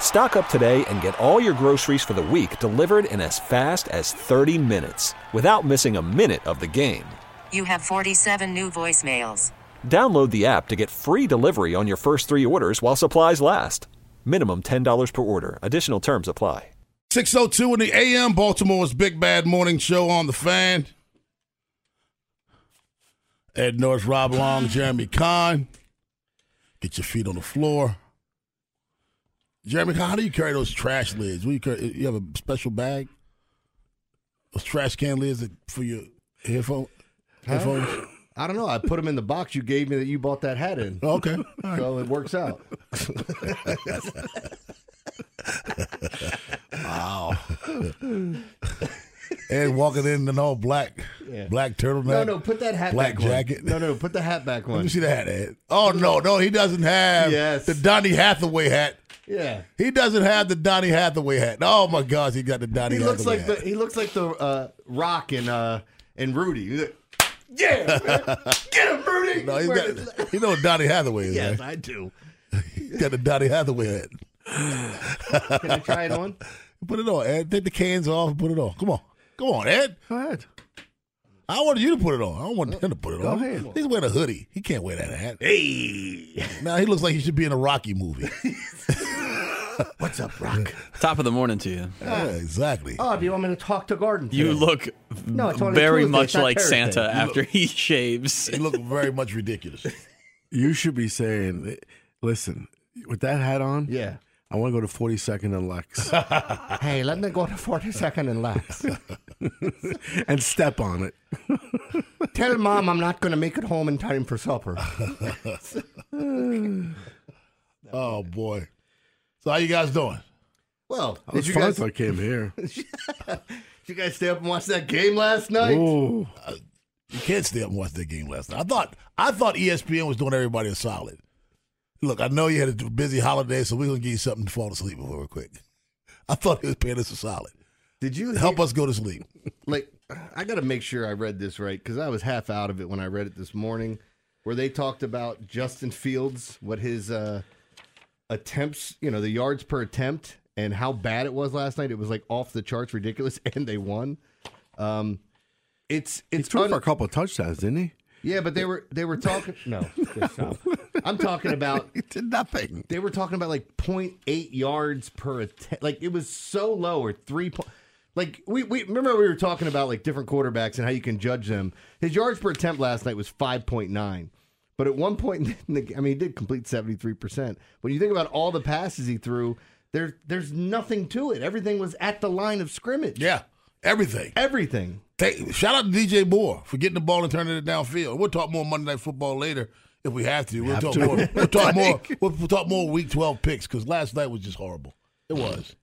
Stock up today and get all your groceries for the week delivered in as fast as 30 minutes without missing a minute of the game. You have 47 new voicemails. Download the app to get free delivery on your first three orders while supplies last. Minimum $10 per order. Additional terms apply. 602 in the AM, Baltimore's Big Bad Morning Show on the fan. Ed Norris, Rob Long, Jeremy Kahn. Get your feet on the floor. Jeremy, how do you carry those trash lids? What you, carry, you have a special bag? Those trash can lids for your headphone, headphones? I don't know. I put them in the box you gave me that you bought that hat in. Oh, okay. All right. So it works out. Wow. And walking in in all black, Yeah. black turtleneck. No, no, put that hat Black back on. jacket. No, no, put the hat back Let on. me see the hat, Ed. Oh no, no, he doesn't have Yes. the Donny Hathaway hat. Yeah. He doesn't have the Donny Hathaway hat. Oh my gosh, he got the Donny He looks Hathaway like the hat. he looks like the uh, Rock and uh and Rudy. He's like, yeah, man. get him, Rudy. no, he's got, you know what Donny Hathaway is, yes, right? I do. He got the Donny Hathaway hat. Can I try it on? Put it on, Ed. Take the cans off and put it on. Come on. Come on, Ed. Go ahead. I wanted you to put it on. I don't want him to put it Go on. ahead. He's wearing a hoodie. He can't wear that hat. Hey. Now he looks like he should be in a Rocky movie. What's up, Rock? Top of the morning to you. yeah, exactly. Oh, do you want me to talk to Garden? You today? look No, it's only very Tuesday, much it's like Thursday. Santa You after he shaves. You look very much ridiculous. You should be saying, listen, with that hat on, Yeah. I want to go to 42nd and Lex Hey, let me go to forty second and Lex. and step on it. Tell mom I'm not going to make it home in time for supper. Oh boy. So how you guys doing? Well, I did was you fun guys I came here. did you guys stay up and watch that game last night? Ooh. You can't stay up and watch that game last night. I thought I thought ESPN was doing everybody a solid. Look, I know you had a busy holiday, so we're gonna give you something to fall asleep before real quick. I thought he was paying us a solid. Did you Help us go to sleep. like I got to make sure I read this right because I was half out of it when I read it this morning, where they talked about Justin Fields, what his uh, attempts, you know, the yards per attempt, and how bad it was last night. It was like off the charts, ridiculous, and they won. Um, it's He it's threw un- for a couple of touchdowns, didn't he? yeah, but they were they were talking. No, stop. I'm talking about He did nothing. they were talking about like 0.8 yards per attempt. Like it was so low or three point. Like we, we remember we were talking about like different quarterbacks and how you can judge them. His yards per attempt last night was 5.9. But at one point, in the, I mean, he did complete 73%. When you think about all the passes he threw, there, there's nothing to it. Everything was at the line of scrimmage. Yeah, everything. Everything. Thank, shout out to DJ Moore for getting the ball and turning it downfield. We'll talk more Monday Night Football later if we have to. We'll Have talk to. more. We'll talk more. We'll, we'll talk more Week 12 picks because last night was just horrible. It was.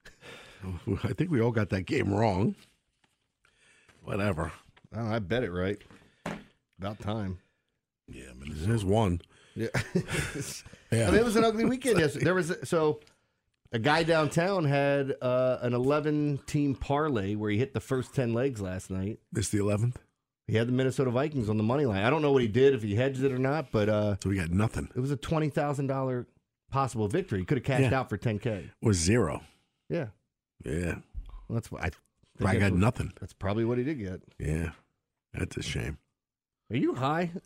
I think we all got that game wrong. Whatever. Oh, I bet it right. About time. Yeah, man. There's one. Yeah. Yeah. I mean, it was an ugly weekend yesterday. There was so a guy downtown had uh, an 11 team parlay where he hit the first 10 legs last night. This the 11th, He had the Minnesota Vikings on the money line. I don't know what he did, if he hedged it or not, but uh, so we got nothing. it was a $20,000 possible victory. He could have cashed Yeah. out for 10K. Was zero. Yeah. Yeah. Well, that's what I I got what- nothing. That's probably what he did get. Yeah. That's a shame. Are you high?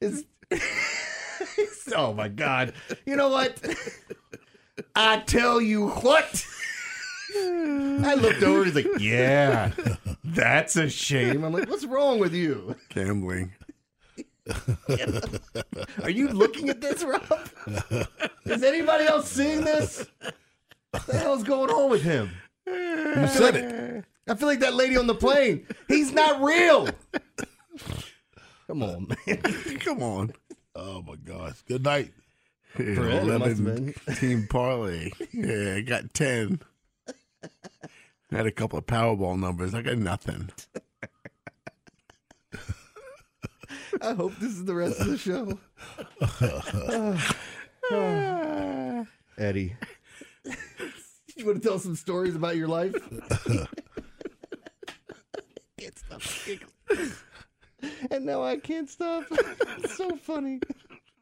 It's- oh my god! You know what? I tell you what. I looked over. He's like, "Yeah, that's a shame." I'm like, "What's wrong with you?" Gambling. Are you looking at this, Rob? Is anybody else seeing this? What the hell's going on with him? You said it. I feel like that lady on the plane. He's not real. Come on, man. Come on. Oh my gosh. Good night. For Ed, it must have been. team parlay. Yeah, I got 10. I had a couple of Powerball numbers. I got nothing. I hope this is the rest of the show. Eddie, you want to tell some stories about your life? can't stop giggling. And now I can't stop. It's so funny.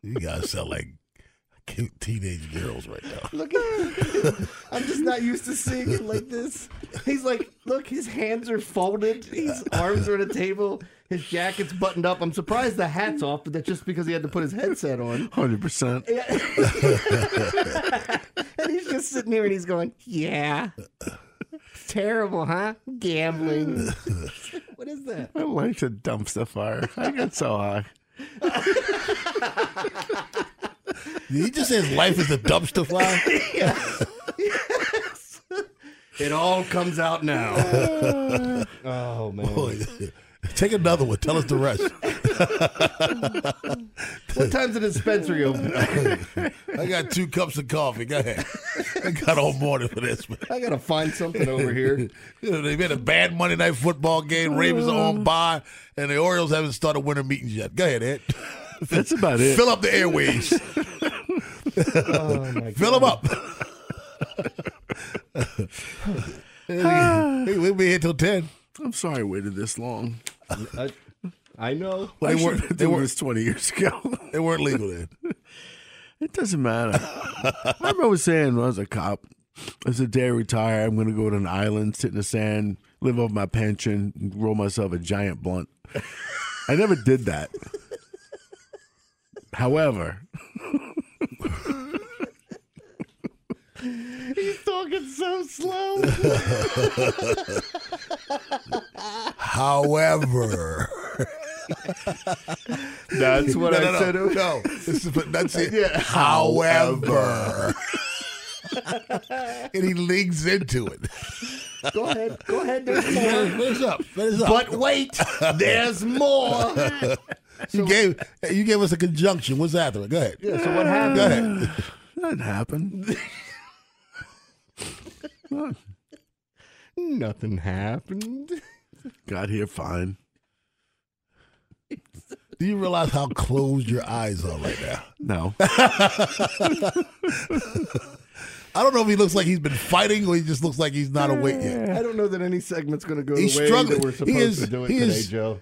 You guys sound like cute teenage girls right now. Look at, look him. I'm just not used to seeing it like this. He's like, look, his hands are folded. His arms are on a table. His jacket's buttoned up. I'm surprised the hat's off, but that's just because he had to put his headset on. 100%. And he's just sitting here and he's going, yeah. Terrible, huh? Gambling. What is that? My life's a dumpster fire. I got so high. He just says life is a dumpster fire. Yes. It all comes out now. oh, man. Boy, Take another one. Tell us the rest. What time's the dispensary open? I got two cups of coffee. Go ahead. I got all morning for this. Man. I got to find something over here. You know, they've had a bad Monday night football game. Ravens are on bye, and the Orioles haven't started winter meetings yet. Go ahead, Ed. That's about it. Fill up the airways. Oh, my Fill them up. hey, we'll be here till 10. I'm sorry I waited this long. I, I know. They I weren't, they, weren't, this 20 years ago. they weren't legal then. It doesn't matter. I remember saying when I was a cop, I said, day I retire, I'm going to go to an island, sit in the sand, live off my pension, and roll myself a giant blunt. I never did that. However, He's talking so slow. However, That's what no, I no, no, said. no. This is but that's it. Yeah. However, and he leans into it. Go ahead. Go ahead. There's more. Finish up. Finish up. But wait, there's more. you gave you gave us a conjunction. What's after it? Go ahead. Yeah, so what happened? Go ahead. that happened. Nothing happened. Got here fine. Do you realize how closed your eyes are right now? No. I don't know if he looks like he's been fighting or he just looks like he's not awake yet. I don't know that any segment's going to go He's the way struggling. that we're He supposed is- to do it he today, is- Joe.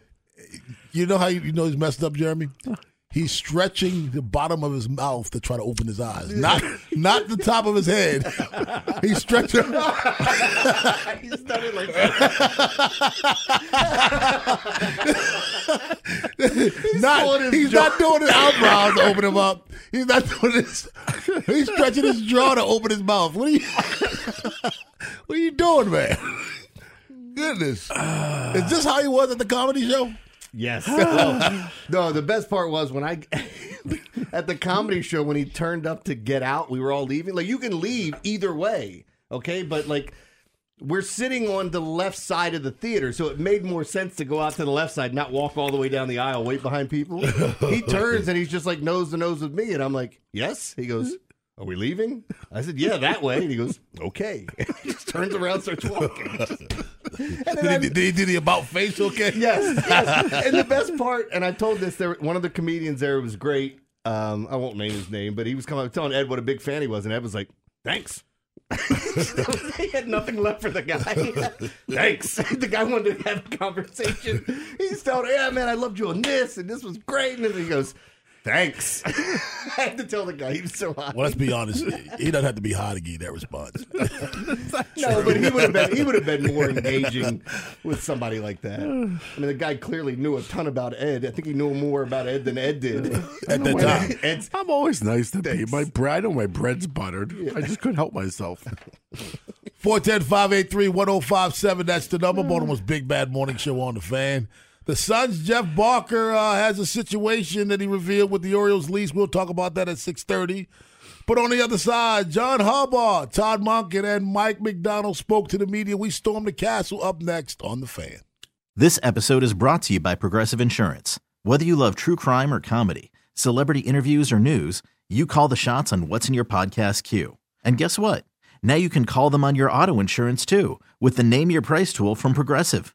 You know how you, you know he's messed up, Jeremy? He's stretching the bottom of his mouth to try to open his eyes, not not the top of his head. He's stretching. He's done it like not pulling his he's jaw. not doing his eyebrows to open him up. He's not doing this. He's stretching his jaw to open his mouth. What are you? what are you doing, man? Goodness, is this how he was at the comedy show? Yes. No, the best part was when I at the comedy show when he turned up to get out, we were all leaving. Like you can leave either way, okay? But like we're sitting on the left side of the theater, so it made more sense to go out to the left side, not walk all the way down the aisle, wait behind people. he turns and he's just like nose to nose with me, and I'm like, "Yes." He goes, "Are we leaving?" I said, "Yeah, that way." And he goes, "Okay." he just turns around, starts walking. And then Did he, did he do the about face? Okay. Yes, yes. and the best part, and I told this there, one of the comedians there was great. Um, I won't name his name, but he was coming up telling Ed what a big fan he was, and Ed was like, "Thanks." he had nothing left for the guy. Thanks. the guy wanted to have a conversation. He's telling, "Yeah, man, I loved you on this, and this was great." And then he goes, "Thanks." I had to tell the guy he was so hot. Well, let's be honest. He doesn't have to be hot to give that response. No, but he would have been he would have been more engaging with somebody like that. I mean, the guy clearly knew a ton about Ed. I think he knew more about Ed than Ed did At that time. Ed's I'm always nice to Thanks. be. My bread, I know my bread's buttered. I just couldn't help myself. 410 583 1057. That's the number. Baltimore's Big Bad Morning Show on the fan. The Suns' Jeff Barker uh, has a situation that he revealed with the Orioles lease. We'll talk about that at 6.30. But on the other side, John Harbaugh, Todd Monken, and Mike MacDonald spoke to the media. We stormed the castle up next on The Fan. This episode is brought to you by Progressive Insurance. Whether you love true crime or comedy, celebrity interviews or news, you call the shots on what's in your podcast queue. And guess what? Now you can call them on your auto insurance too with the Name Your Price tool from Progressive.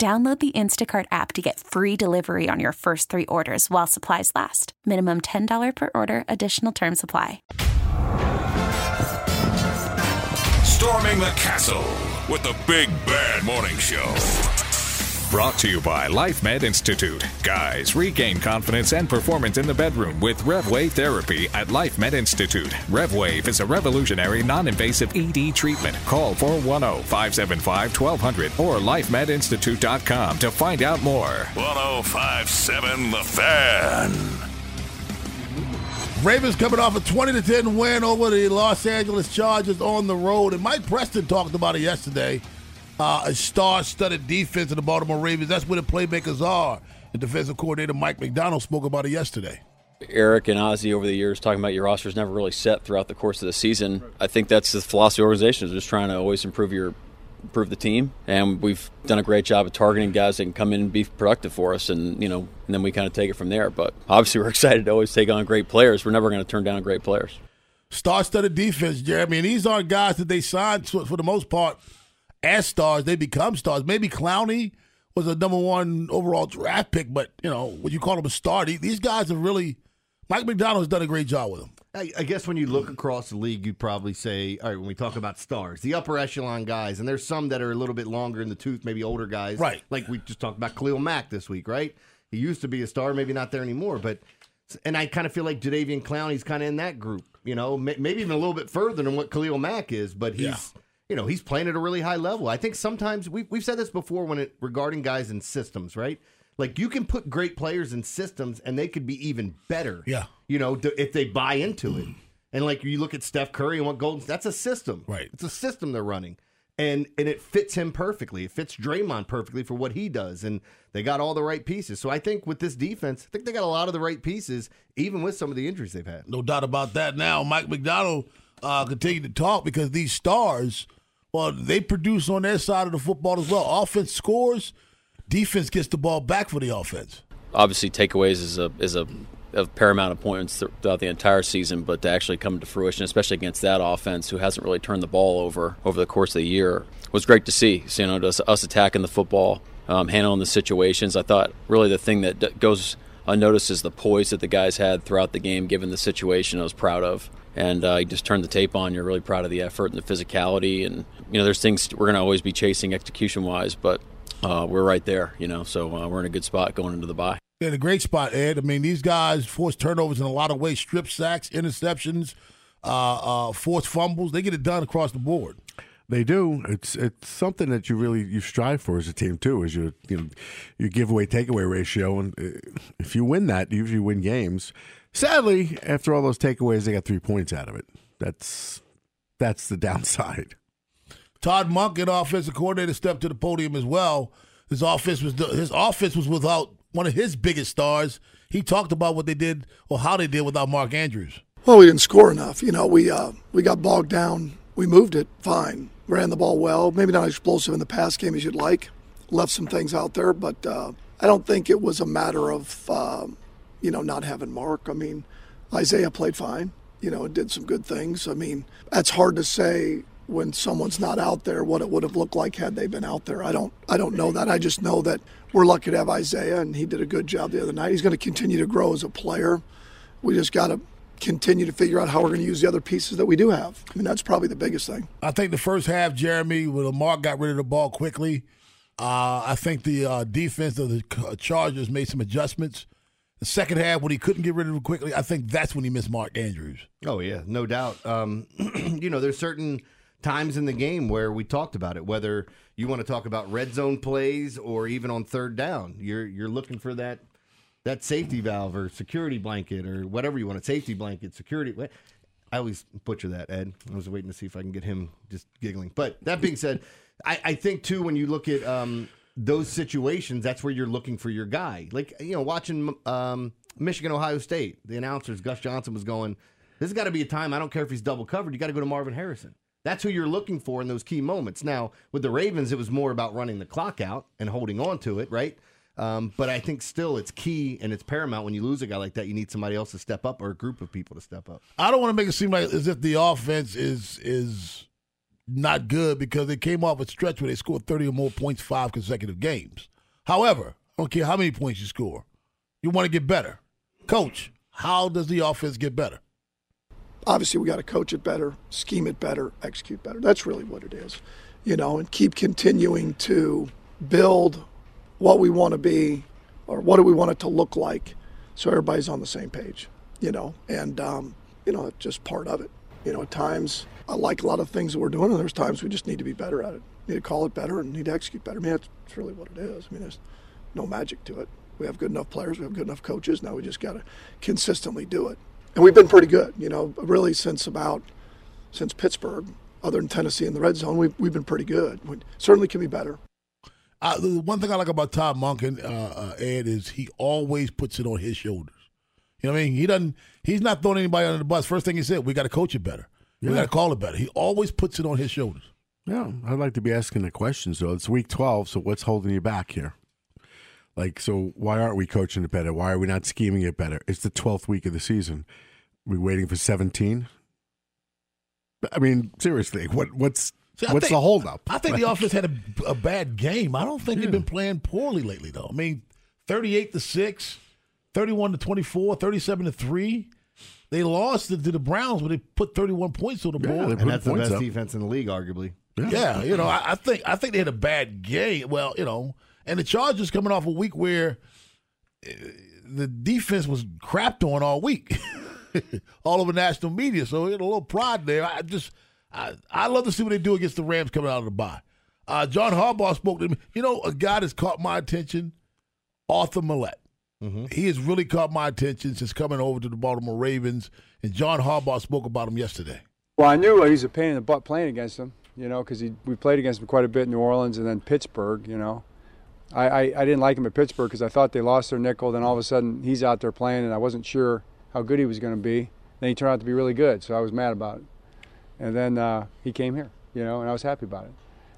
Download the Instacart app to get free delivery on your first three orders while supplies last. Minimum $10 per order, additional term supply. Storming the castle with the Big Bad Morning Show. Brought to you by LifeMed Institute. Guys, regain confidence and performance in the bedroom with RevWave therapy at LifeMed Institute. RevWave is a revolutionary non-invasive ED treatment. Call 410-575-1200 or lifemedinstitute.com to find out more. 1057 The Fan. Ravens coming off a 20 to 10 win over the Los Angeles Chargers on the road. And Mike Preston talked about it yesterday. Uh, a star-studded defense of the Baltimore Ravens. That's where the playmakers are. And defensive coordinator Mike MacDonald spoke about it yesterday. Eric and Ozzy over the years talking about your roster's never really set throughout the course of the season. I think that's the philosophy of the organization is just trying to always improve your improve the team, and we've done a great job of targeting guys that can come in and be productive for us, and you know, and then we kind of take it from there. But obviously, we're excited to always take on great players. We're never going to turn down great players. Star-studded defense, Jeremy, and these aren't guys that they signed for, for the most part as stars. They become stars. Maybe Clowney was a number one overall draft pick, but you know, would you call him a star? These guys have really. Mike MacDonald has done a great job with them. I, I guess when you look across the league, you'd probably say, all right, when we talk about stars, the upper echelon guys, and there's some that are a little bit longer in the tooth, maybe older guys. Right. Like we just talked about Khalil Mack this week, right? He used to be a star, maybe not there anymore, but. And I kind of feel like Jadeveon Clowney's kind of in that group, you know, maybe even a little bit further than what Khalil Mack is, but he's, Yeah. You know, he's playing at a really high level. I think sometimes we've, we've said this before when it regarding guys in systems, right? Like you can put great players in systems and they could be even better. Yeah. You know, if they buy into it. And like you look at Steph Curry and what Golden, that's a system. Right. It's a system they're running. And and it fits him perfectly. It fits Draymond perfectly for what he does. And they got all the right pieces. So I think with this defense, I think they got a lot of the right pieces, even with some of the injuries they've had. No doubt about that. Now, Mike MacDonald uh, continued to talk because these stars, well, they produce on their side of the football as well. Offense scores, defense gets the ball back for the offense. Obviously, takeaways is a is a of paramount importance throughout the entire season, but to actually come to fruition, especially against that offense who hasn't really turned the ball over over the course of the year, was great to see. So, you know, us, us attacking the football, um, handling the situations. I thought really the thing that d- goes unnoticed is the poise that the guys had throughout the game, given the situation. I was proud of, and uh, you just turn the tape on. You're really proud of the effort and the physicality, and you know, there's things we're going to always be chasing execution wise, but uh, we're right there. You know, so uh, we're in a good spot going into the bye. In a great spot, Ed. I mean, these guys force turnovers in a lot of ways: strip sacks, interceptions, uh, uh, forced fumbles. They get it done across the board. They do. It's it's something that you really you strive for as a team too. Is your you know your giveaway takeaway ratio, and uh, if you win that, you usually win games. Sadly, after all those takeaways, they got three points out of it. That's that's the downside. Todd Monken, offensive coordinator, stepped to the podium as well. His offense was his offense was without one of his biggest stars. He talked about what they did or how they did without Mark Andrews. Well, we didn't score enough. You know, we uh, we got bogged down. We moved it fine. ran the ball well. Maybe not explosive in the pass game as you'd like. Left some things out there, but uh, I don't think it was a matter of um, you know not having Mark. I mean, Isaiah played fine. You know, did some good things. I mean, that's hard to say when someone's not out there what it would have looked like had they been out there. I don't I don't know that. I just know that we're lucky to have Isaiah and he did a good job the other night. He's going to continue to grow as a player. We just got to continue to figure out how we're going to use the other pieces that we do have. I mean, that's probably the biggest thing. I think the first half, Jeremy, when Lamar got rid of the ball quickly, uh, I think the uh, defense of the Chargers made some adjustments. The second half, when he couldn't get rid of it quickly, I think that's when he missed Mark Andrews. Oh yeah, no doubt. Um, you know, there's certain times in the game where we talked about it. Whether you want to talk about red zone plays or even on third down, you're you're looking for that that safety valve or security blanket or whatever you want. A safety blanket, security. I always butcher that, Ed. I was waiting to see if I can get him just giggling. But that being said, I, I think too when you look at um, those situations, that's where you're looking for your guy. Like you know, watching um, Michigan Ohio State, the announcers Gus Johnson was going. This has got to be a time. I don't care if he's double covered. You got to go to Marvin Harrison. That's who you're looking for in those key moments. Now, with the Ravens, it was more about running the clock out and holding on to it, right? Um, but I think still it's key and it's paramount when you lose a guy like that. You need somebody else to step up or a group of people to step up. I don't want to make it seem like as if the offense is is not good because they came off a stretch where they scored 30 or more points five consecutive games. However, I don't care how many points you score, you want to get better. Coach, how does the offense get better? obviously we got to coach it better, scheme it better, execute better. That's really what it is, you know, and keep continuing to build what we want to be or what do we want it to look like so everybody's on the same page, you know, and, um, you know, just part of it. You know, at times I like a lot of things that we're doing, and there's times we just need to be better at it. Need to call it better and need to execute better. I mean, that's, that's really what it is. I mean, there's no magic to it. We have good enough players, we have good enough coaches. Now we just got to consistently do it and we've been pretty good. You know, really since about since Pittsburgh, other than Tennessee in the red zone, we've we've been pretty good. We certainly can be better. Uh, the one thing I like about Todd Monken, uh, uh, Ed, is he always puts it on his shoulders. You know what I mean? He doesn't. He's not throwing anybody under the bus. First thing he said, we got to coach it better. We got to call it better. He always puts it on his shoulders. Yeah, I'd like to be asking the questions though. It's week twelve, so what's holding you back here? Like, so why aren't we coaching it better? Why are we not scheming it better? It's the twelfth week of the season. we waiting for seventeen? I mean, seriously, what what's See, what's think- the holdup? I think the offense had a, a bad game. I don't think they've been playing poorly lately, though. I mean, 38 to 6, 31 to 24, 37 to 3. They lost to, to the Browns, but they put 31 points on the board. and that's the best defense in the league, arguably. Yeah, you know, I, I think I think they had a bad game. Well, you know, and the Chargers coming off a week where uh, the defense was crapped on all week, all over national media. So he had a little pride there. I just, I, I love to see what they do against the Rams coming out of the bye. Uh, John Harbaugh spoke to me. You know, a guy that's caught my attention, Arthur Maulet. He has really caught my attention since coming over to the Baltimore Ravens, and John Harbaugh spoke about him yesterday. Well, I knew he was a pain in the butt playing against him, you know, because we played against him quite a bit in New Orleans and then Pittsburgh, you know. I, I, I didn't like him at Pittsburgh because I thought they lost their nickel. Then all of a sudden he's out there playing, and I wasn't sure how good he was going to be. Then he turned out to be really good, so I was mad about it. And then uh, he came here, you know, and I was happy about it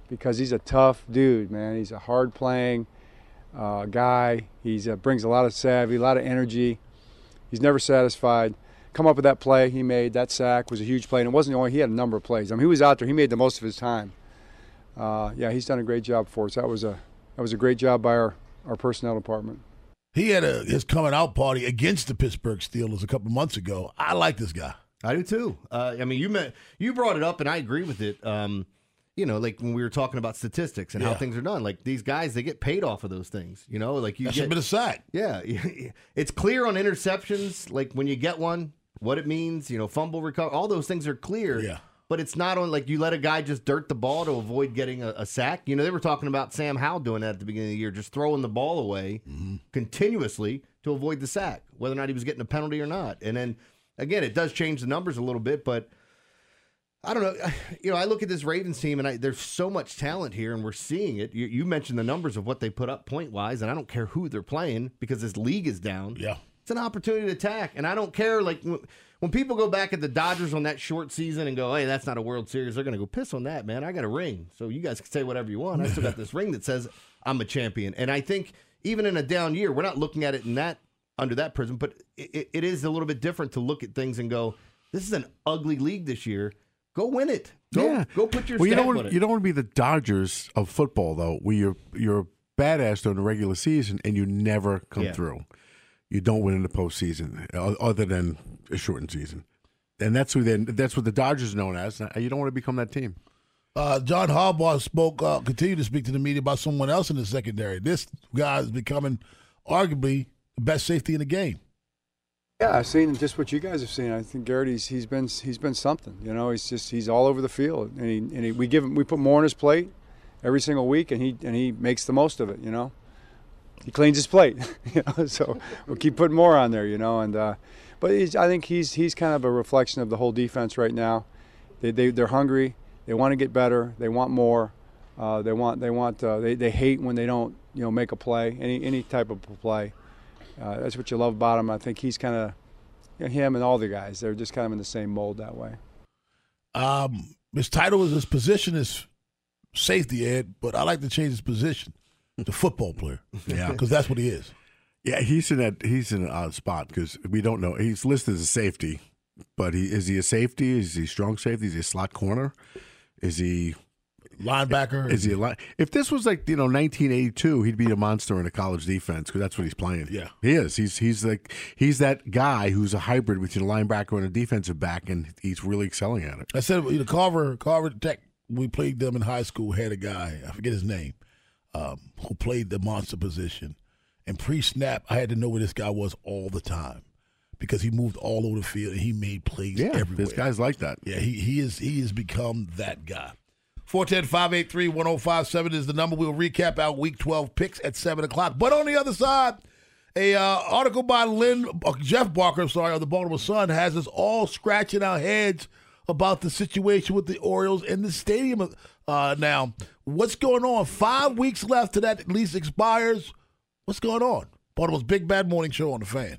because he's a tough dude, man. He's a hard playing uh, guy. He uh, brings a lot of savvy, a lot of energy. He's never satisfied. Come up with that play he made, that sack was a huge play, and it wasn't the only. He had a number of plays. I mean, he was out there. He made the most of his time. Uh, yeah, he's done a great job for us. That was a that was a great job by our, our personnel department. He had a, his coming out party against the Pittsburgh Steelers a couple months ago. I like this guy. I do too. Uh, I mean, you met, you brought it up, and I agree with it. Um, you know, like when we were talking about statistics and how things are done. Like these guys, they get paid off of those things. You know, like you That get should have been a sack. Yeah, it's clear on interceptions. Like when you get one, what it means. You know, fumble recover. All those things are clear. Yeah. But it's not on like you let a guy just dirt the ball to avoid getting a, a sack. You know, they were talking about Sam Howell doing that at the beginning of the year, just throwing the ball away mm-hmm. continuously to avoid the sack, whether or not he was getting a penalty or not. And then again, it does change the numbers a little bit, but I don't know. You know, I look at this Ravens team, and I, there's so much talent here, and we're seeing it. You, you mentioned the numbers of what they put up point wise, and I don't care who they're playing because this league is down. Yeah. It's an opportunity to attack, and I don't care. Like w- when people go back at the Dodgers on that short season and go, "Hey, that's not a World Series," they're going to go piss on that, man. I got a ring, so you guys can say whatever you want. I still got this ring that says I'm a champion. And I think even in a down year, we're not looking at it in that under that prism, but it, it is a little bit different to look at things and go, "This is an ugly league this year. Go win it. Go, yeah. go put your well, you stamp don't want, it." you don't want to be the Dodgers of football though, where you're you're a badass during the regular season and you never come Yeah. through. You don't win in the postseason, other than a shortened season, and that's who then that's what the Dodgers are known as. You don't want to become that team. Uh, John Harbaugh spoke, uh, continued to speak to the media about someone else in the secondary. This guy is becoming arguably the best safety in the game. Yeah, I've seen just what you guys have seen. I think Garrett, he's, been he's been something. You know, he's just he's all over the field, and he and he, we give him we put more on his plate every single week, and he and he makes the most of it. You know, he cleans his plate. You know, so we'll keep putting more on there. You know, and uh, but I think he's he's kind of a reflection of the whole defense right now. They they they're hungry. They want to get better. They want more. Uh, they want they want uh, they they hate when they don't you know make a play any any type of play. Uh, that's what you love about him. I think he's kind of you know, him and all the guys. They're just kind of in the same mold that way. Um, his title is his position is safety, Ed, but I like to change his position to football player. Yeah. because that's what he is. Yeah, he's in that he's in an odd spot because we don't know. He's listed as a safety, but he is he a safety? Is he strong safety? Is he a slot corner? Is he linebacker? Is he a line? If this was like you know 1982, he'd be a monster in a college defense because that's what he's playing. Yeah. he is. He's he's like he's that guy who's a hybrid between a linebacker and a defensive back, and he's really excelling at it. I said you know, Carver Carver Tech. We played them in high school. Had a guy I forget his name um, who played the monster position. And pre-snap, I had to know where this guy was all the time because he moved all over the field and he made plays Yeah, everywhere. there's guys like that. Yeah, he he is he has become that guy. 410-583-1057 is the number. We'll recap our Week 12 picks at 7 o'clock. But on the other side, a uh, article by Lynn, uh, Jeff Barker, sorry, of the Baltimore Sun has us all scratching our heads about the situation with the Orioles in the stadium uh, now. What's going on? Five weeks left to that lease expires. What's going on? Baltimore's Big Bad Morning Show on the fan.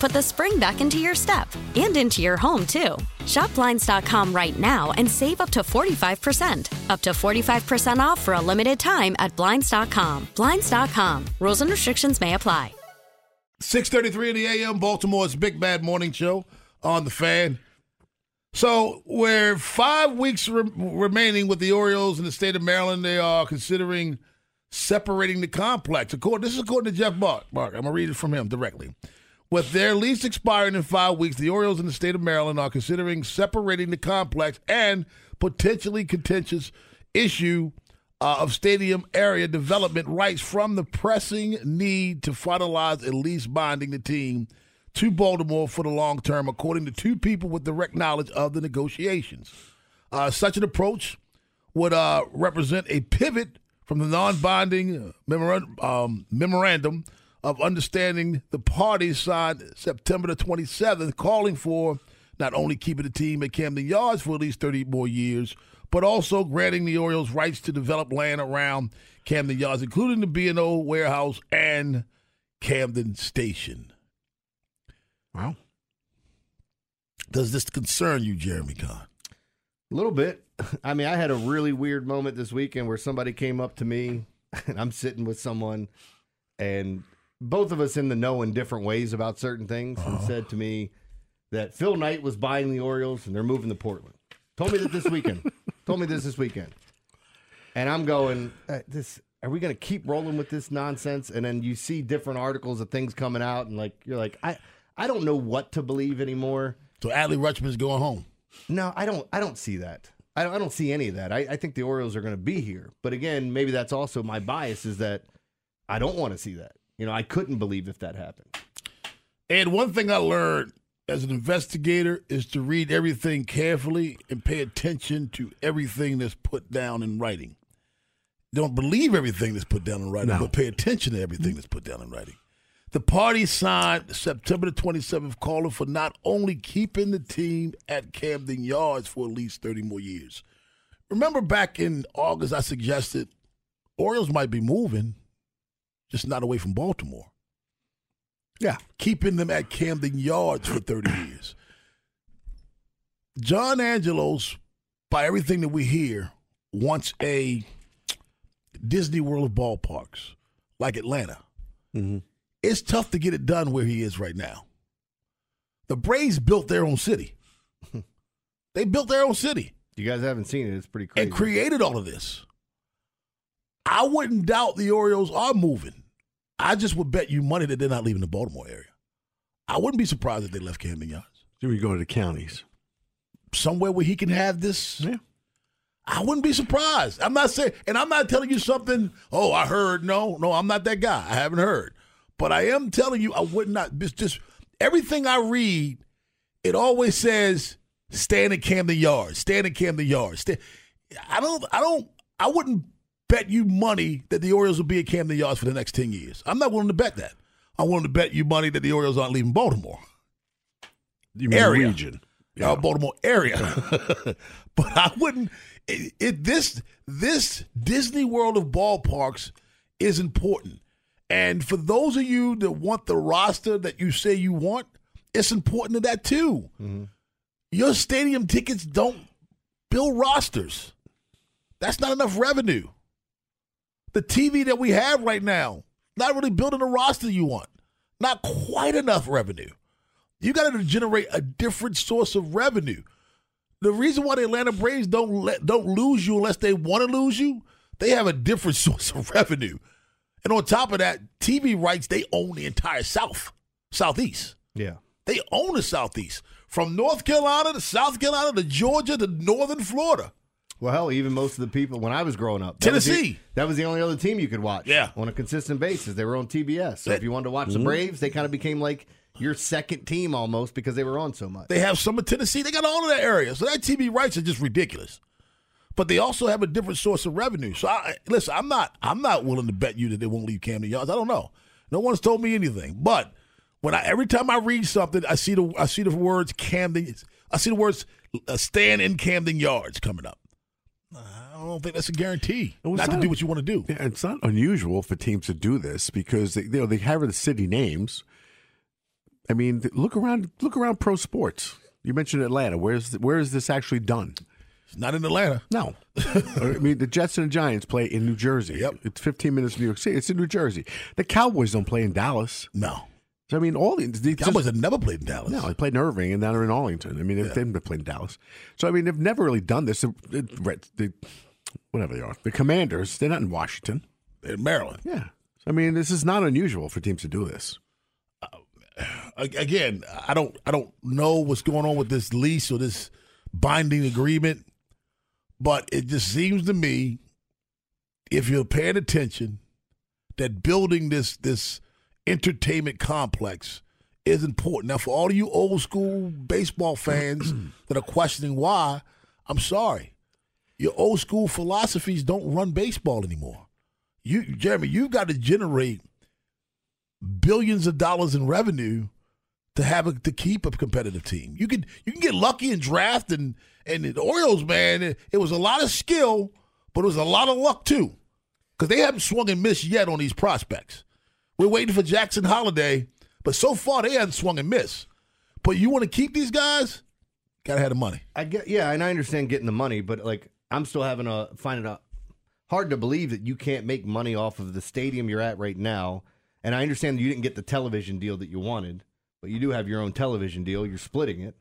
put the spring back into your step and into your home, too. Shop Blinds.com right now and save up to 45%. Up to 45% off for a limited time at Blinds.com. Blinds.com. Rules and restrictions may apply. 6.33 in the a.m. Baltimore's Big Bad Morning Show on the fan. So we're five weeks re- remaining with the Orioles in the state of Maryland. They are considering separating the complex. According, this is according to Jeff Bark. Bark. I'm going to read it from him directly. With their lease expiring in five weeks, the Orioles in the state of Maryland are considering separating the complex and potentially contentious issue uh, of stadium area development rights from the pressing need to finalize a lease binding the team to Baltimore for the long term, according to two people with direct knowledge of the negotiations. Uh, such an approach would uh, represent a pivot from the non-binding memorandum, um, memorandum of understanding the parties signed September the 27th, calling for not only keeping the team at Camden Yards for at least 30 more years, but also granting the Orioles rights to develop land around Camden Yards, including the B&O warehouse and Camden Station. Wow. Does this concern you, Jeremy Kahn? A little bit. I mean, I had a really weird moment this weekend where somebody came up to me and I'm sitting with someone and both of us in the know in different ways about certain things and said to me that Phil Knight was buying the Orioles and they're moving to Portland. Told me that this weekend. Told me this this weekend. And I'm going, uh, this are we going to keep rolling with this nonsense? And then you see different articles of things coming out and like you're like, I I don't know what to believe anymore. So Adley Rutschman's going home. No, I don't. I don't see that. I don't, I don't see any of that. I, I think the Orioles are going to be here. But again, maybe that's also my bias is that I don't want to see that. You know, I couldn't believe if that happened. And one thing I learned as an investigator is to read everything carefully and pay attention to everything that's put down in writing. Don't believe everything that's put down in writing, No. but pay attention to everything that's put down in writing. The party signed September the 27th, calling for not only keeping the team at Camden Yards for at least 30 more years. Remember back in August, I suggested Orioles might be moving, just not away from Baltimore. Yeah. Keeping them at Camden Yards for 30 years. John Angelos, by everything that we hear, wants a Disney World of ballparks like Atlanta. Mm-hmm. It's tough to get it done where he is right now. The Braves built their own city. they built their own city You guys haven't seen it. It's pretty crazy. and created all of this. I wouldn't doubt the Orioles are moving. I just would bet you money that they're not leaving the Baltimore area. I wouldn't be surprised if they left Camden Yards. So we go to the counties. Somewhere where he can have this. Yeah. I wouldn't be surprised. I'm not saying, and I'm not telling you something, oh, I heard. No, no, I'm not that guy. I haven't heard. But I am telling you, I would not, just everything I read, it always says stand in Camden Yards, stand in Camden Yards. Stand, I don't, I don't, I wouldn't bet you money that the Orioles will be at Camden Yards for the next 10 years. I'm not willing to bet that. I'm willing to bet you money that the Orioles aren't leaving Baltimore. You mean area. region. Uh, Baltimore area. but I wouldn't it, it this this Disney World of ballparks is important. And for those of you that want the roster that you say you want, it's important to that too. Your stadium tickets don't build rosters. That's not enough revenue. The TV that we have right now, not really building a roster you want. Not quite enough revenue. You got to generate a different source of revenue. The reason why the Atlanta Braves don't let, don't lose you unless they want to lose you, they have a different source of revenue. And on top of that, TV rights, they own the entire South, Southeast. Yeah. They own the Southeast. From North Carolina to South Carolina to Georgia to Northern Florida. Well, hell, even most of the people when I was growing up, that was the- Tennessee. that was the only other team you could watch. Yeah. on a consistent basis, they were on TBS. So if you wanted to watch the Mhm. Braves, they kind of became like your second team almost because they were on so much. They have some of Tennessee. They got all of that area. So that TV rights are just ridiculous. But they also have a different source of revenue. So I, listen, I'm not I'm not willing to bet you that they won't leave Camden Yards. I don't know. No one's told me anything. But when I every time I read something, I see the I see the words Camden. I see the words uh, "stand in Camden Yards" coming up. I don't think that's a guarantee. Well, it's not, to do what you want to do. Yeah, it's not unusual for teams to do this because they, you know they have the city names. I mean, look around. Look around pro sports. You mentioned Atlanta. Where's where is this actually done? It's not in Atlanta. No, I mean the Jets and the Giants play in New Jersey. Yep, it's 15 minutes from New York City. It's in New Jersey. The Cowboys don't play in Dallas. No. So I mean, all the, the Cowboys have never played in Dallas. No, they played in Irving and now they're in Arlington. I mean, they've, they've never played in Dallas. So I mean, they've never really done this. Whatever they are, the Commanders. They're not in Washington. They're in Maryland. Yeah. So, I mean, this is not unusual for teams to do this. Uh, a- again, I don't I don't know what's going on with this lease or this binding agreement, but it just seems to me, if you're paying attention, that building this this entertainment complex is important. Now, for all of you old school baseball fans that are questioning why, I'm sorry. Your old school philosophies don't run baseball anymore. You, Jeremy, you've got to generate billions of dollars in revenue to have a, to keep a competitive team. You can you can get lucky and draft and and the Orioles, man, it, it was a lot of skill, but it was a lot of luck too, because they haven't swung and missed yet on these prospects. We're waiting for Jackson Holliday, but so far they haven't swung and missed. But you want to keep these guys, gotta have the money. I get yeah, and I understand getting the money, but like I'm still having a finding it hard to believe that you can't make money off of the stadium you're at right now. And I understand that you didn't get the television deal that you wanted, but you do have your own television deal. You're splitting it,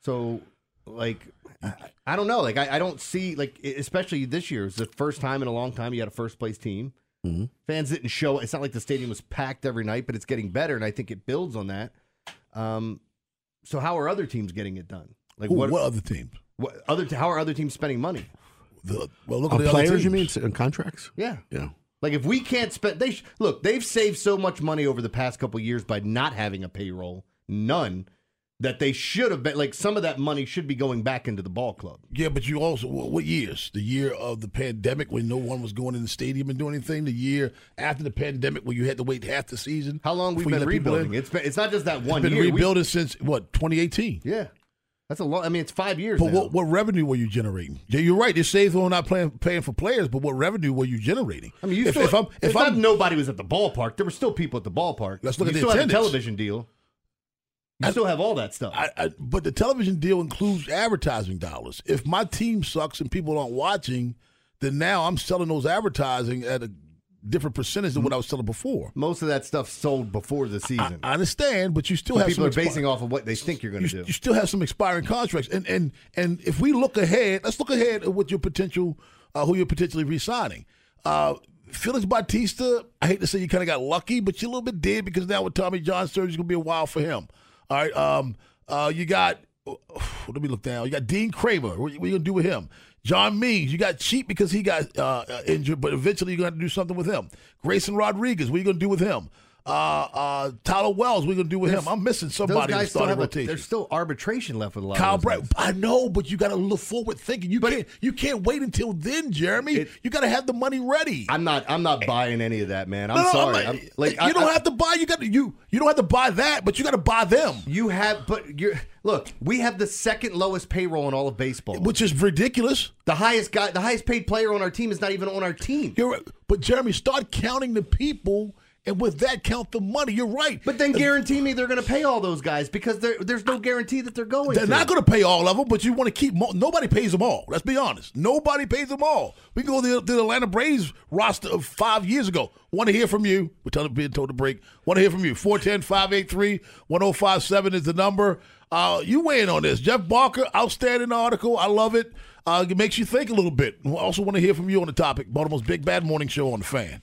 so like I, I don't know. Like I, I don't see like especially this year is the first time in a long time you had a first place team. Mm-hmm. Fans didn't show. It's not like the stadium was packed every night, but it's getting better, and I think it builds on that. Um, so how are other teams getting it done? Like Who- what other teams? What other? How are other teams spending money? The, well, look On at the other players, you mean, on contracts? Yeah. Yeah. Like if we can't spend, they sh- look. They've saved so much money over the past couple years by not having a payroll, none, that they should have been. Like some of that money should be going back into the ball club. Yeah, but you also what years? The year of the pandemic when no one was going in the stadium and doing anything. The year after the pandemic when you had to wait half the season. How long we've been rebuilding? It's been, it's not just that one It's been year. We- rebuilding since what 2018. yeah, that's a long. I mean, it's five years. But now. what, what revenue were you generating? Yeah, you're right. It saved on not playing, paying for players, but what revenue were you generating? I mean, you if, still, if I'm if it's I'm nobody was at the ballpark. There were still people at the ballpark. Let's look you at the still have a television deal. You still have all that stuff. I, I, but the television deal includes advertising dollars. If my team sucks and people aren't watching, then now I'm selling those advertising at a different percentage than what I was selling before. Most of that stuff sold before the season. I understand, but you still So have people are expi- basing off of what they think you're going you, to do. you still have some expiring contracts, and and and if we look ahead, let's look ahead at what your potential, uh, who you're potentially re-signing. Uh, Felix Bautista, I hate to say you kind of got lucky, but you're a little bit dead because now with Tommy John surgery, it's going to be a while for him. All right, um, uh, you got. Let me look down. You got Dean Kremer. What, what are you gonna do with him? John Means. You got cheap because he got uh, injured, but eventually you're gonna have to do something with him. Grayson Rodriguez. What are you gonna do with him? Uh, uh, Tyler Wells. we're gonna do with him? I'm missing somebody in guys still starting have a, rotation. there's still arbitration left with a lot. Kyle of Brett. I know, but you got to look forward thinking. You can't. You can't wait until then, Jeremy. you got to have the money ready. I'm not. I'm not buying any of that, man. I'm No, no, sorry. I'm I'm, like you I- don't I- have to buy. You got to you. You don't have to buy that, but you got to buy them, You have, but you're look. We have the second lowest payroll in all of baseball, which is ridiculous. The highest guy, the highest paid player on our team is not even on our team. You're right. But Jeremy, start counting the people, and with that, count the money. You're right. But then guarantee me they're going to pay all those guys because there's no guarantee that they're going. They're to. not going to pay all of them, but you want to keep. Mo- Nobody pays them all. Let's be honest. Nobody pays them all. We can go to the, the Atlanta Braves roster of five years ago. Want to hear from you? We're telling being told to break. Want to hear from you? 410-583-1057 is the number. Uh, you weigh in on this. Jeff Barker, outstanding article. I love it. Uh, it makes you think a little bit. We also want to hear from you on the topic. Baltimore's Big Bad Morning Show on the Fan.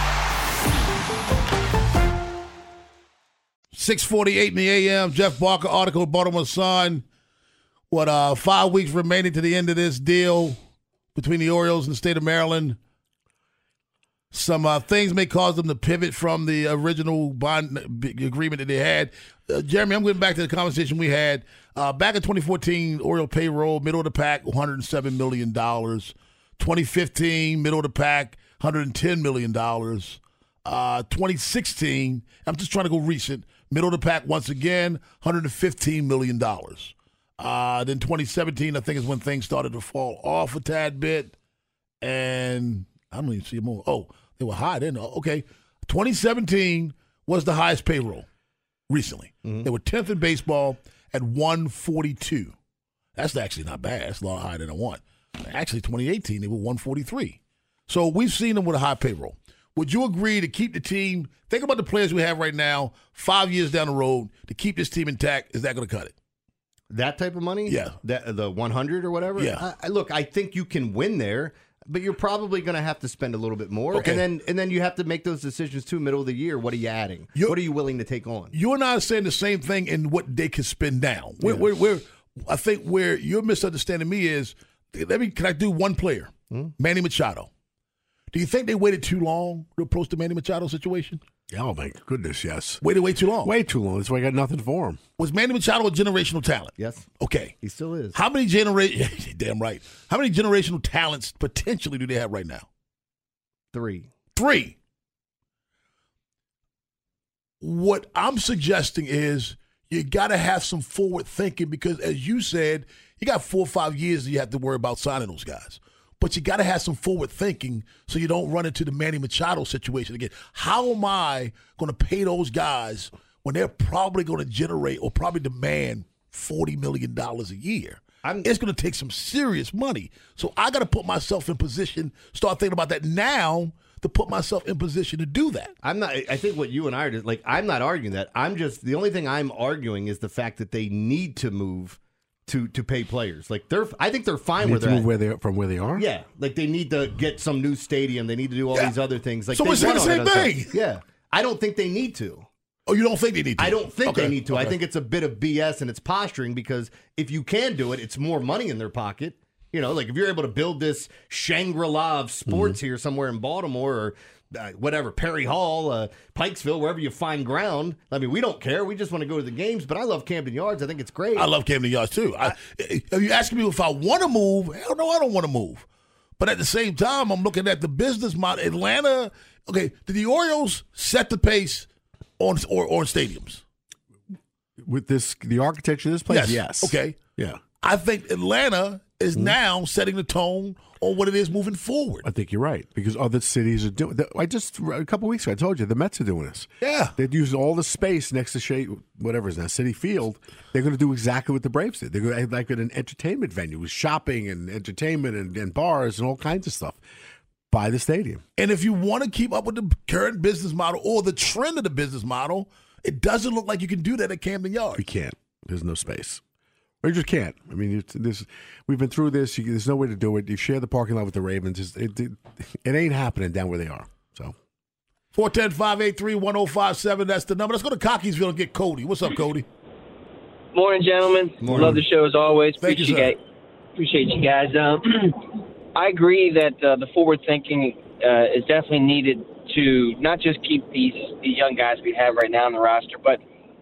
648 in the AM. Jeff Barker article, Baltimore Sun. What, uh, five weeks remaining to the end of this deal between the Orioles and the state of Maryland. Some uh, things may cause them to pivot from the original bond agreement that they had. Uh, Jeremy, I'm getting back to the conversation we had. Uh, back in 2014, Oriole payroll, middle of the pack, $107 million. 2015, middle of the pack, $110 million. Uh, 2016, I'm just trying to go recent. Middle of the pack once again, $115 million. Uh, then 2017, I think, is when things started to fall off a tad bit. And I don't even see more. Oh, they were high then. Okay. 2017 was the highest payroll recently. They were 10th in baseball at 142. That's actually not bad. That's a lot higher than I want. Actually, 2018, they were 143. So we've seen them with a high payroll. Would you agree to keep the team? Think about the players we have right now, five years down the road, to keep this team intact. Is that going to cut it? That type of money? Yeah. That, the 100 or whatever? Yeah. I, I- look, I think you can win there, but you're probably going to have to spend a little bit more. Okay. And then and then you have to make those decisions too, middle of the year. What are you adding? what are you willing to take on? You and I are saying the same thing in what they can spend down. We're, we're, we're, I think where you're misunderstanding me is, let me, can I do one player? Hmm? Manny Machado. Do you think they waited too long to approach the Manny Machado situation? Yeah, Oh my goodness, yes. Waited way too long. Way too long. That's why I got nothing for him. Was Manny Machado a generational talent? Yes. Okay. He still is. How many generation? Damn right. How many generational talents potentially do they have right now? Three. Three. What I'm suggesting is you got to have some forward thinking because, as you said, you got four or five years that you have to worry about signing those guys. But you got to have some forward thinking so you don't run into the Manny Machado situation again. How am I going to pay those guys when they're probably going to generate or probably demand $40 million a year? it's going to take some serious money. So I got to put myself in position, start thinking about that now to put myself in position to do that. I'm not. I think what you and I are just, like. I'm not arguing that. I'm just the only thing I'm arguing is the fact that they need to move to to pay players. Like they're. I think they're fine where they're move where they from where they are. Yeah, like they need to get some new stadium. They need to do all Yeah. these other things. Like So they went the same thing. stuff. Yeah, I don't think they need to. Oh, you don't think they need to? I don't think Okay, they need to. I think it's a bit of BS and it's posturing because if you can do it, it's more money in their pocket. You know, like if you're able to build this Shangri La of sports Mm-hmm. here somewhere in Baltimore or uh, whatever, Perry Hall, uh, Pikesville, wherever you find ground. I mean, we don't care. We just want to go to the games. But I love Camden Yards. I think it's great. I love Camden Yards too. I, if you asking me if I want to move, hell no, I don't want to move. But at the same time, I'm looking at the business model. Atlanta, okay, did the Orioles set the pace on or on stadiums? With this, the architecture of this place, yes. Okay. Yeah. I think Atlanta is Mm-hmm. now setting the tone on what it is moving forward. I think you're right because other cities are doing. I just a couple weeks ago I told you the Mets are doing this. Yeah, they'd use all the space next to Shea, whatever is now Citi Field. They're going to do exactly what the Braves did. They're going to like an entertainment venue with shopping and entertainment and, and bars and all kinds of stuff by the stadium. And if you want to keep up with the current business model or the trend of the business model, it doesn't look like you can do that at Camden Yards. You can't. There's no space. Or you just can't. I mean, it's, this we've been through this. You, there's no way to do it. You share the parking lot with the Ravens. It, it, it ain't happening down where they are. So 410 583 1057. That's the number. Let's go to Cockeysville and get Cody. What's up, Cody? Morning, gentlemen. Morning. Love the show as always. Thank you, appreciate sir. appreciate you guys. Um, I agree that uh, the forward thinking uh, is definitely needed to not just keep these these young guys we have right now on the roster, but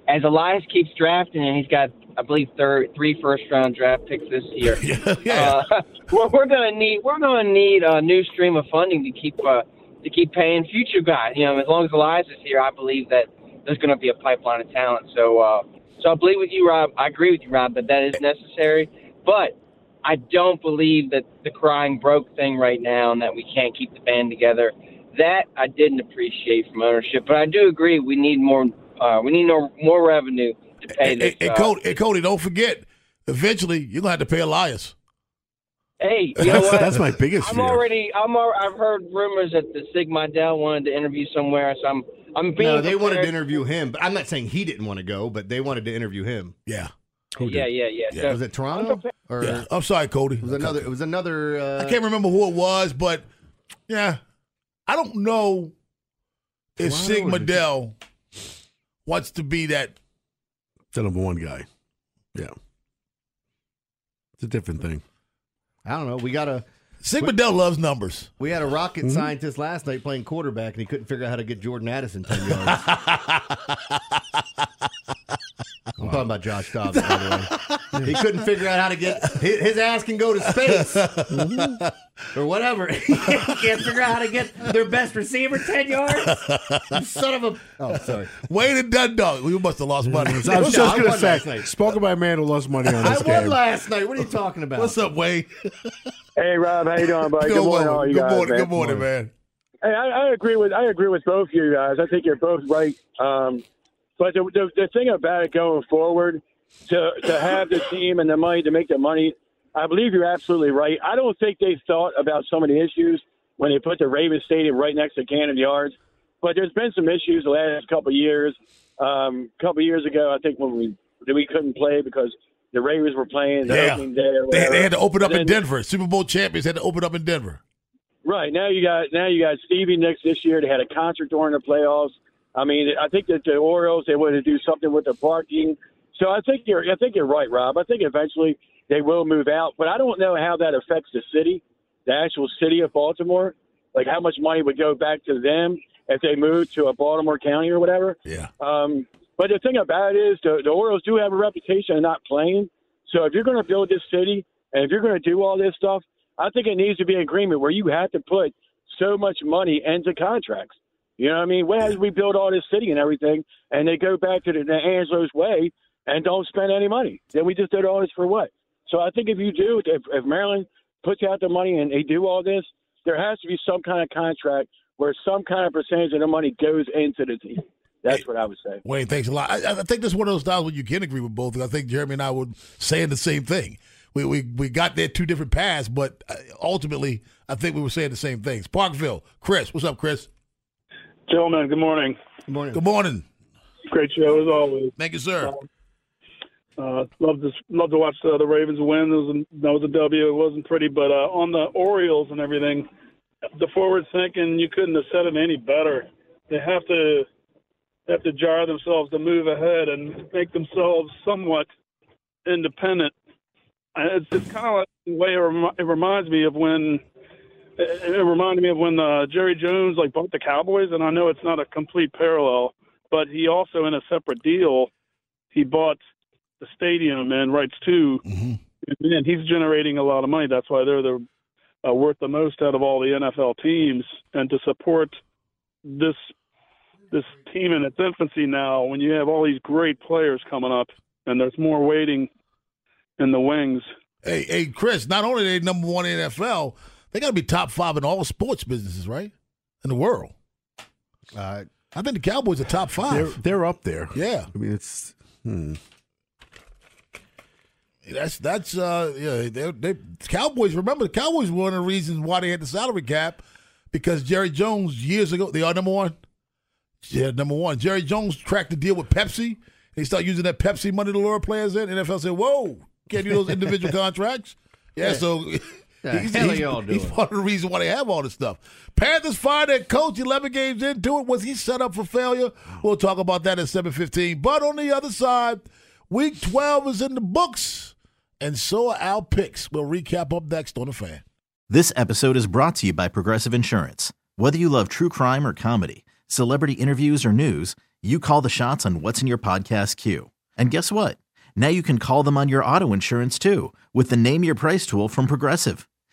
as Elias keeps drafting and he's got I believe third, three first round draft picks this year. yeah. Uh, we're, to need we're going to need a new stream of funding to keep uh, to keep paying future guys. You know, as long as Elias is here, I believe that there's going to be a pipeline of talent. So, uh, so I believe with you, Rob. I agree with you, Rob, that that is necessary. But I don't believe that the crying broke thing right now, and that we can't keep the band together. That I didn't appreciate from ownership, but I do agree we need more. Uh, we need more, more revenue to pay Hey, this. hey, uh, Cody, hey, Cody, don't forget, eventually you're going to have to pay Elias. Hey, you know what? That's my biggest I'm fear. already. I'm. al- I've heard rumors that the Sigma Mejdal wanted to interview somewhere, so I'm. I'm being. No, they wanted to interview him, but I'm not saying he didn't want to go, but they wanted to interview him. Yeah. Yeah, yeah, yeah. So- was it Toronto? Or Yeah. I'm sorry, Cody. It was another. It was another. Uh, I can't remember who it was, but yeah, I don't know if Toronto Sig or is it- Mejdal wants to be that. The number one guy. Yeah, it's a different thing. I don't know. We got a. Sig Mejdal loves numbers. We had a rocket Mhm. scientist last night playing quarterback, and he couldn't figure out how to get Jordan Addison ten yards. I'm talking talking about Josh Dobbs, by the way. He couldn't figure out how to get his, his ass can go to space or whatever. he can't figure out how to get their best receiver ten yards. You son of a! Oh, sorry. Wayne and Dundalk. We must have lost money. I was just I going to won say, last spoken by a man who lost money on I this won last night. What are you talking about? What's up, Wayne? Hey Rob, how you doing, buddy? Good, morning, all you good guys. morning, man. good morning, man. Hey, I, I agree with I agree with both of you guys. I think you're both right. Um, but the, the the thing about it going forward, to to have the team and the money to make the money, I believe you're absolutely right. I don't think they thought about some of the issues when they put the Ravens Stadium right next to Camden Yards. But there's been some issues the last couple of years. Um, a couple of years ago, I think when we we couldn't play because the Ravens were playing the Yeah. opening day. They, they had to open up And in Denver. Super Bowl champions had to open up in Denver. Right now, you got now you got Stevie Nicks this year. They had a concert during the playoffs. I mean, I think that the Orioles they want to do something with the parking. So I think you're I think you're right, Rob. I think eventually they will move out, but I don't know how that affects the city, the actual city of Baltimore. Like how much money would go back to them if they moved to a Baltimore County or whatever. Yeah. Um, but the thing about it is, the, the Orioles do have a reputation of not playing. So if you're going to build this city and if you're going to do all this stuff, I think it needs to be an agreement where you have to put so much money into contracts. You know what I mean? Whereas we build all this city and everything, and they go back to the, the Angelos way and don't spend any money. Then we just did all this for what? So I think if you do, if, if Maryland puts out the money and they do all this, there has to be some kind of contract where some kind of percentage of the money goes into the team. That's what I would say. Wayne, thanks a lot. I, I think this is one of those times when you can agree with both. I think Jeremy and I were saying the same thing. We we, we got there two different paths, but uh, ultimately, I think we were saying the same things. Parkville, Chris, what's up, Chris? Gentlemen, good morning. Good morning. Good morning. Great show as always. Thank you, sir. Uh, love to love to watch uh, the Ravens win. It was a, that was a W. It wasn't pretty, but uh, on the Orioles and everything, the forward thinking you couldn't have said it any better. They have to they have to jar themselves to move ahead and make themselves somewhat independent. And It's, it's kind of like the way it, remi- it reminds me of when it, it reminded me of when uh, Jerry Jones like bought the Cowboys, and I know it's not a complete parallel, but he also in a separate deal he bought the stadium and rights too. And he's generating a lot of money. That's why they're the uh, worth the most out of all the NFL teams. And to support this this team in its infancy now, when you have all these great players coming up, and there's more waiting in the wings. Hey, hey, Chris. Not only are they number one in NFL, they got to be top five in all sports businesses, right? In the world. Uh, I think the Cowboys are top five. They're, they're up there. Yeah. I mean, it's. Hmm. That's that's uh yeah they they Cowboys remember the Cowboys were one of the reasons why they had the salary cap because Jerry Jones years ago they are number one yeah number one Jerry Jones cracked the deal with Pepsi they start using that Pepsi money to lure players in NFL said whoa can't do those individual contracts yeah, Yeah. so The hell are y'all he's part of the reason why they have all this stuff Panthers fired their coach 11 games into it was he set up for failure we'll talk about that at 7:15 but on the other side week 12 is in the books and so are our picks. We'll recap up next on the fan. This episode is brought to you by Progressive Insurance. Whether you love true crime or comedy, celebrity interviews or news, you call the shots on what's in your podcast queue. And guess what? Now you can call them on your auto insurance too with the Name Your Price tool from Progressive.